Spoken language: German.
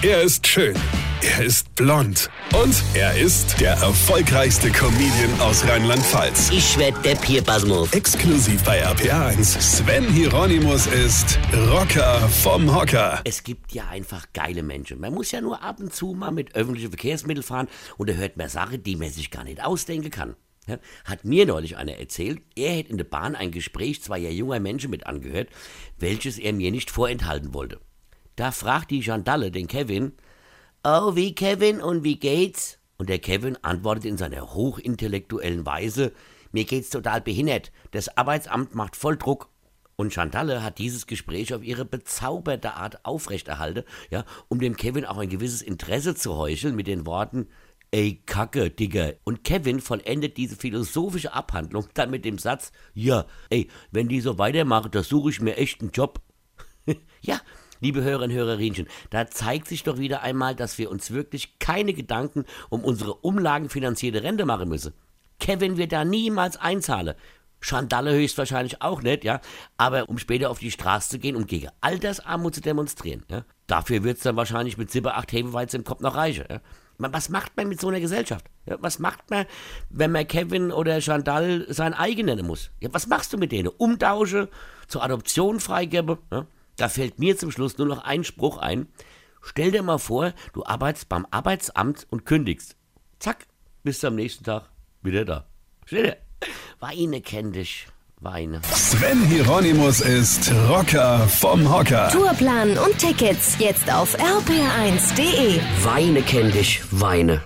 Er ist schön. Er ist blond. Und er ist der erfolgreichste Comedian aus Rheinland-Pfalz. Ich werd der Pierpasmus. Exklusiv bei RPA1. Sven Hieronymus ist Rocker vom Hocker. Es gibt ja einfach geile Menschen. Man muss ja nur ab und zu mal mit öffentlichen Verkehrsmitteln fahren und da hört man Sachen, die man sich gar nicht ausdenken kann. Hat mir neulich einer erzählt, er hätte in der Bahn ein Gespräch zweier junger Menschen mit angehört, welches er mir nicht vorenthalten wollte. Da fragt die Gendalle den Kevin, Oh, wie Kevin und wie geht's? Und der Kevin antwortet in seiner hochintellektuellen Weise, mir geht's total behindert. Das Arbeitsamt macht voll Druck. Und Chantalle hat dieses Gespräch auf ihre bezauberte Art aufrechterhalten, ja, um dem Kevin auch ein gewisses Interesse zu heucheln mit den Worten, Ey, Kacke, Digga. Und Kevin vollendet diese philosophische Abhandlung dann mit dem Satz, ja, ey, wenn die so weitermachen, da suche ich mir echt einen Job. ja, Liebe Hörerinnen und Hörerinchen, da zeigt sich doch wieder einmal, dass wir uns wirklich keine Gedanken um unsere umlagenfinanzierte Rente machen müssen. Kevin wird da niemals einzahlen. Chandalle höchstwahrscheinlich auch nicht, ja. Aber um später auf die Straße zu gehen, um gegen Altersarmut zu demonstrieren, ja. Dafür wird es dann wahrscheinlich mit Sippe 8 Hefeweizen im Kopf noch reichen, ja. Was macht man mit so einer Gesellschaft? Ja, was macht man, wenn man Kevin oder Chantal sein eigen nennen muss? Ja, was machst du mit denen? Umtausche, zur Adoption freigebe? Ja? Da fällt mir zum Schluss nur noch ein Spruch ein. Stell dir mal vor, du arbeitest beim Arbeitsamt und kündigst. Zack, bist du am nächsten Tag wieder da. Stell dir. Weine kenn dich. Weine. Sven Hieronymus ist Rocker vom Hocker. Tourplan und Tickets jetzt auf rpr1.de. Weine kenn dich. Weine.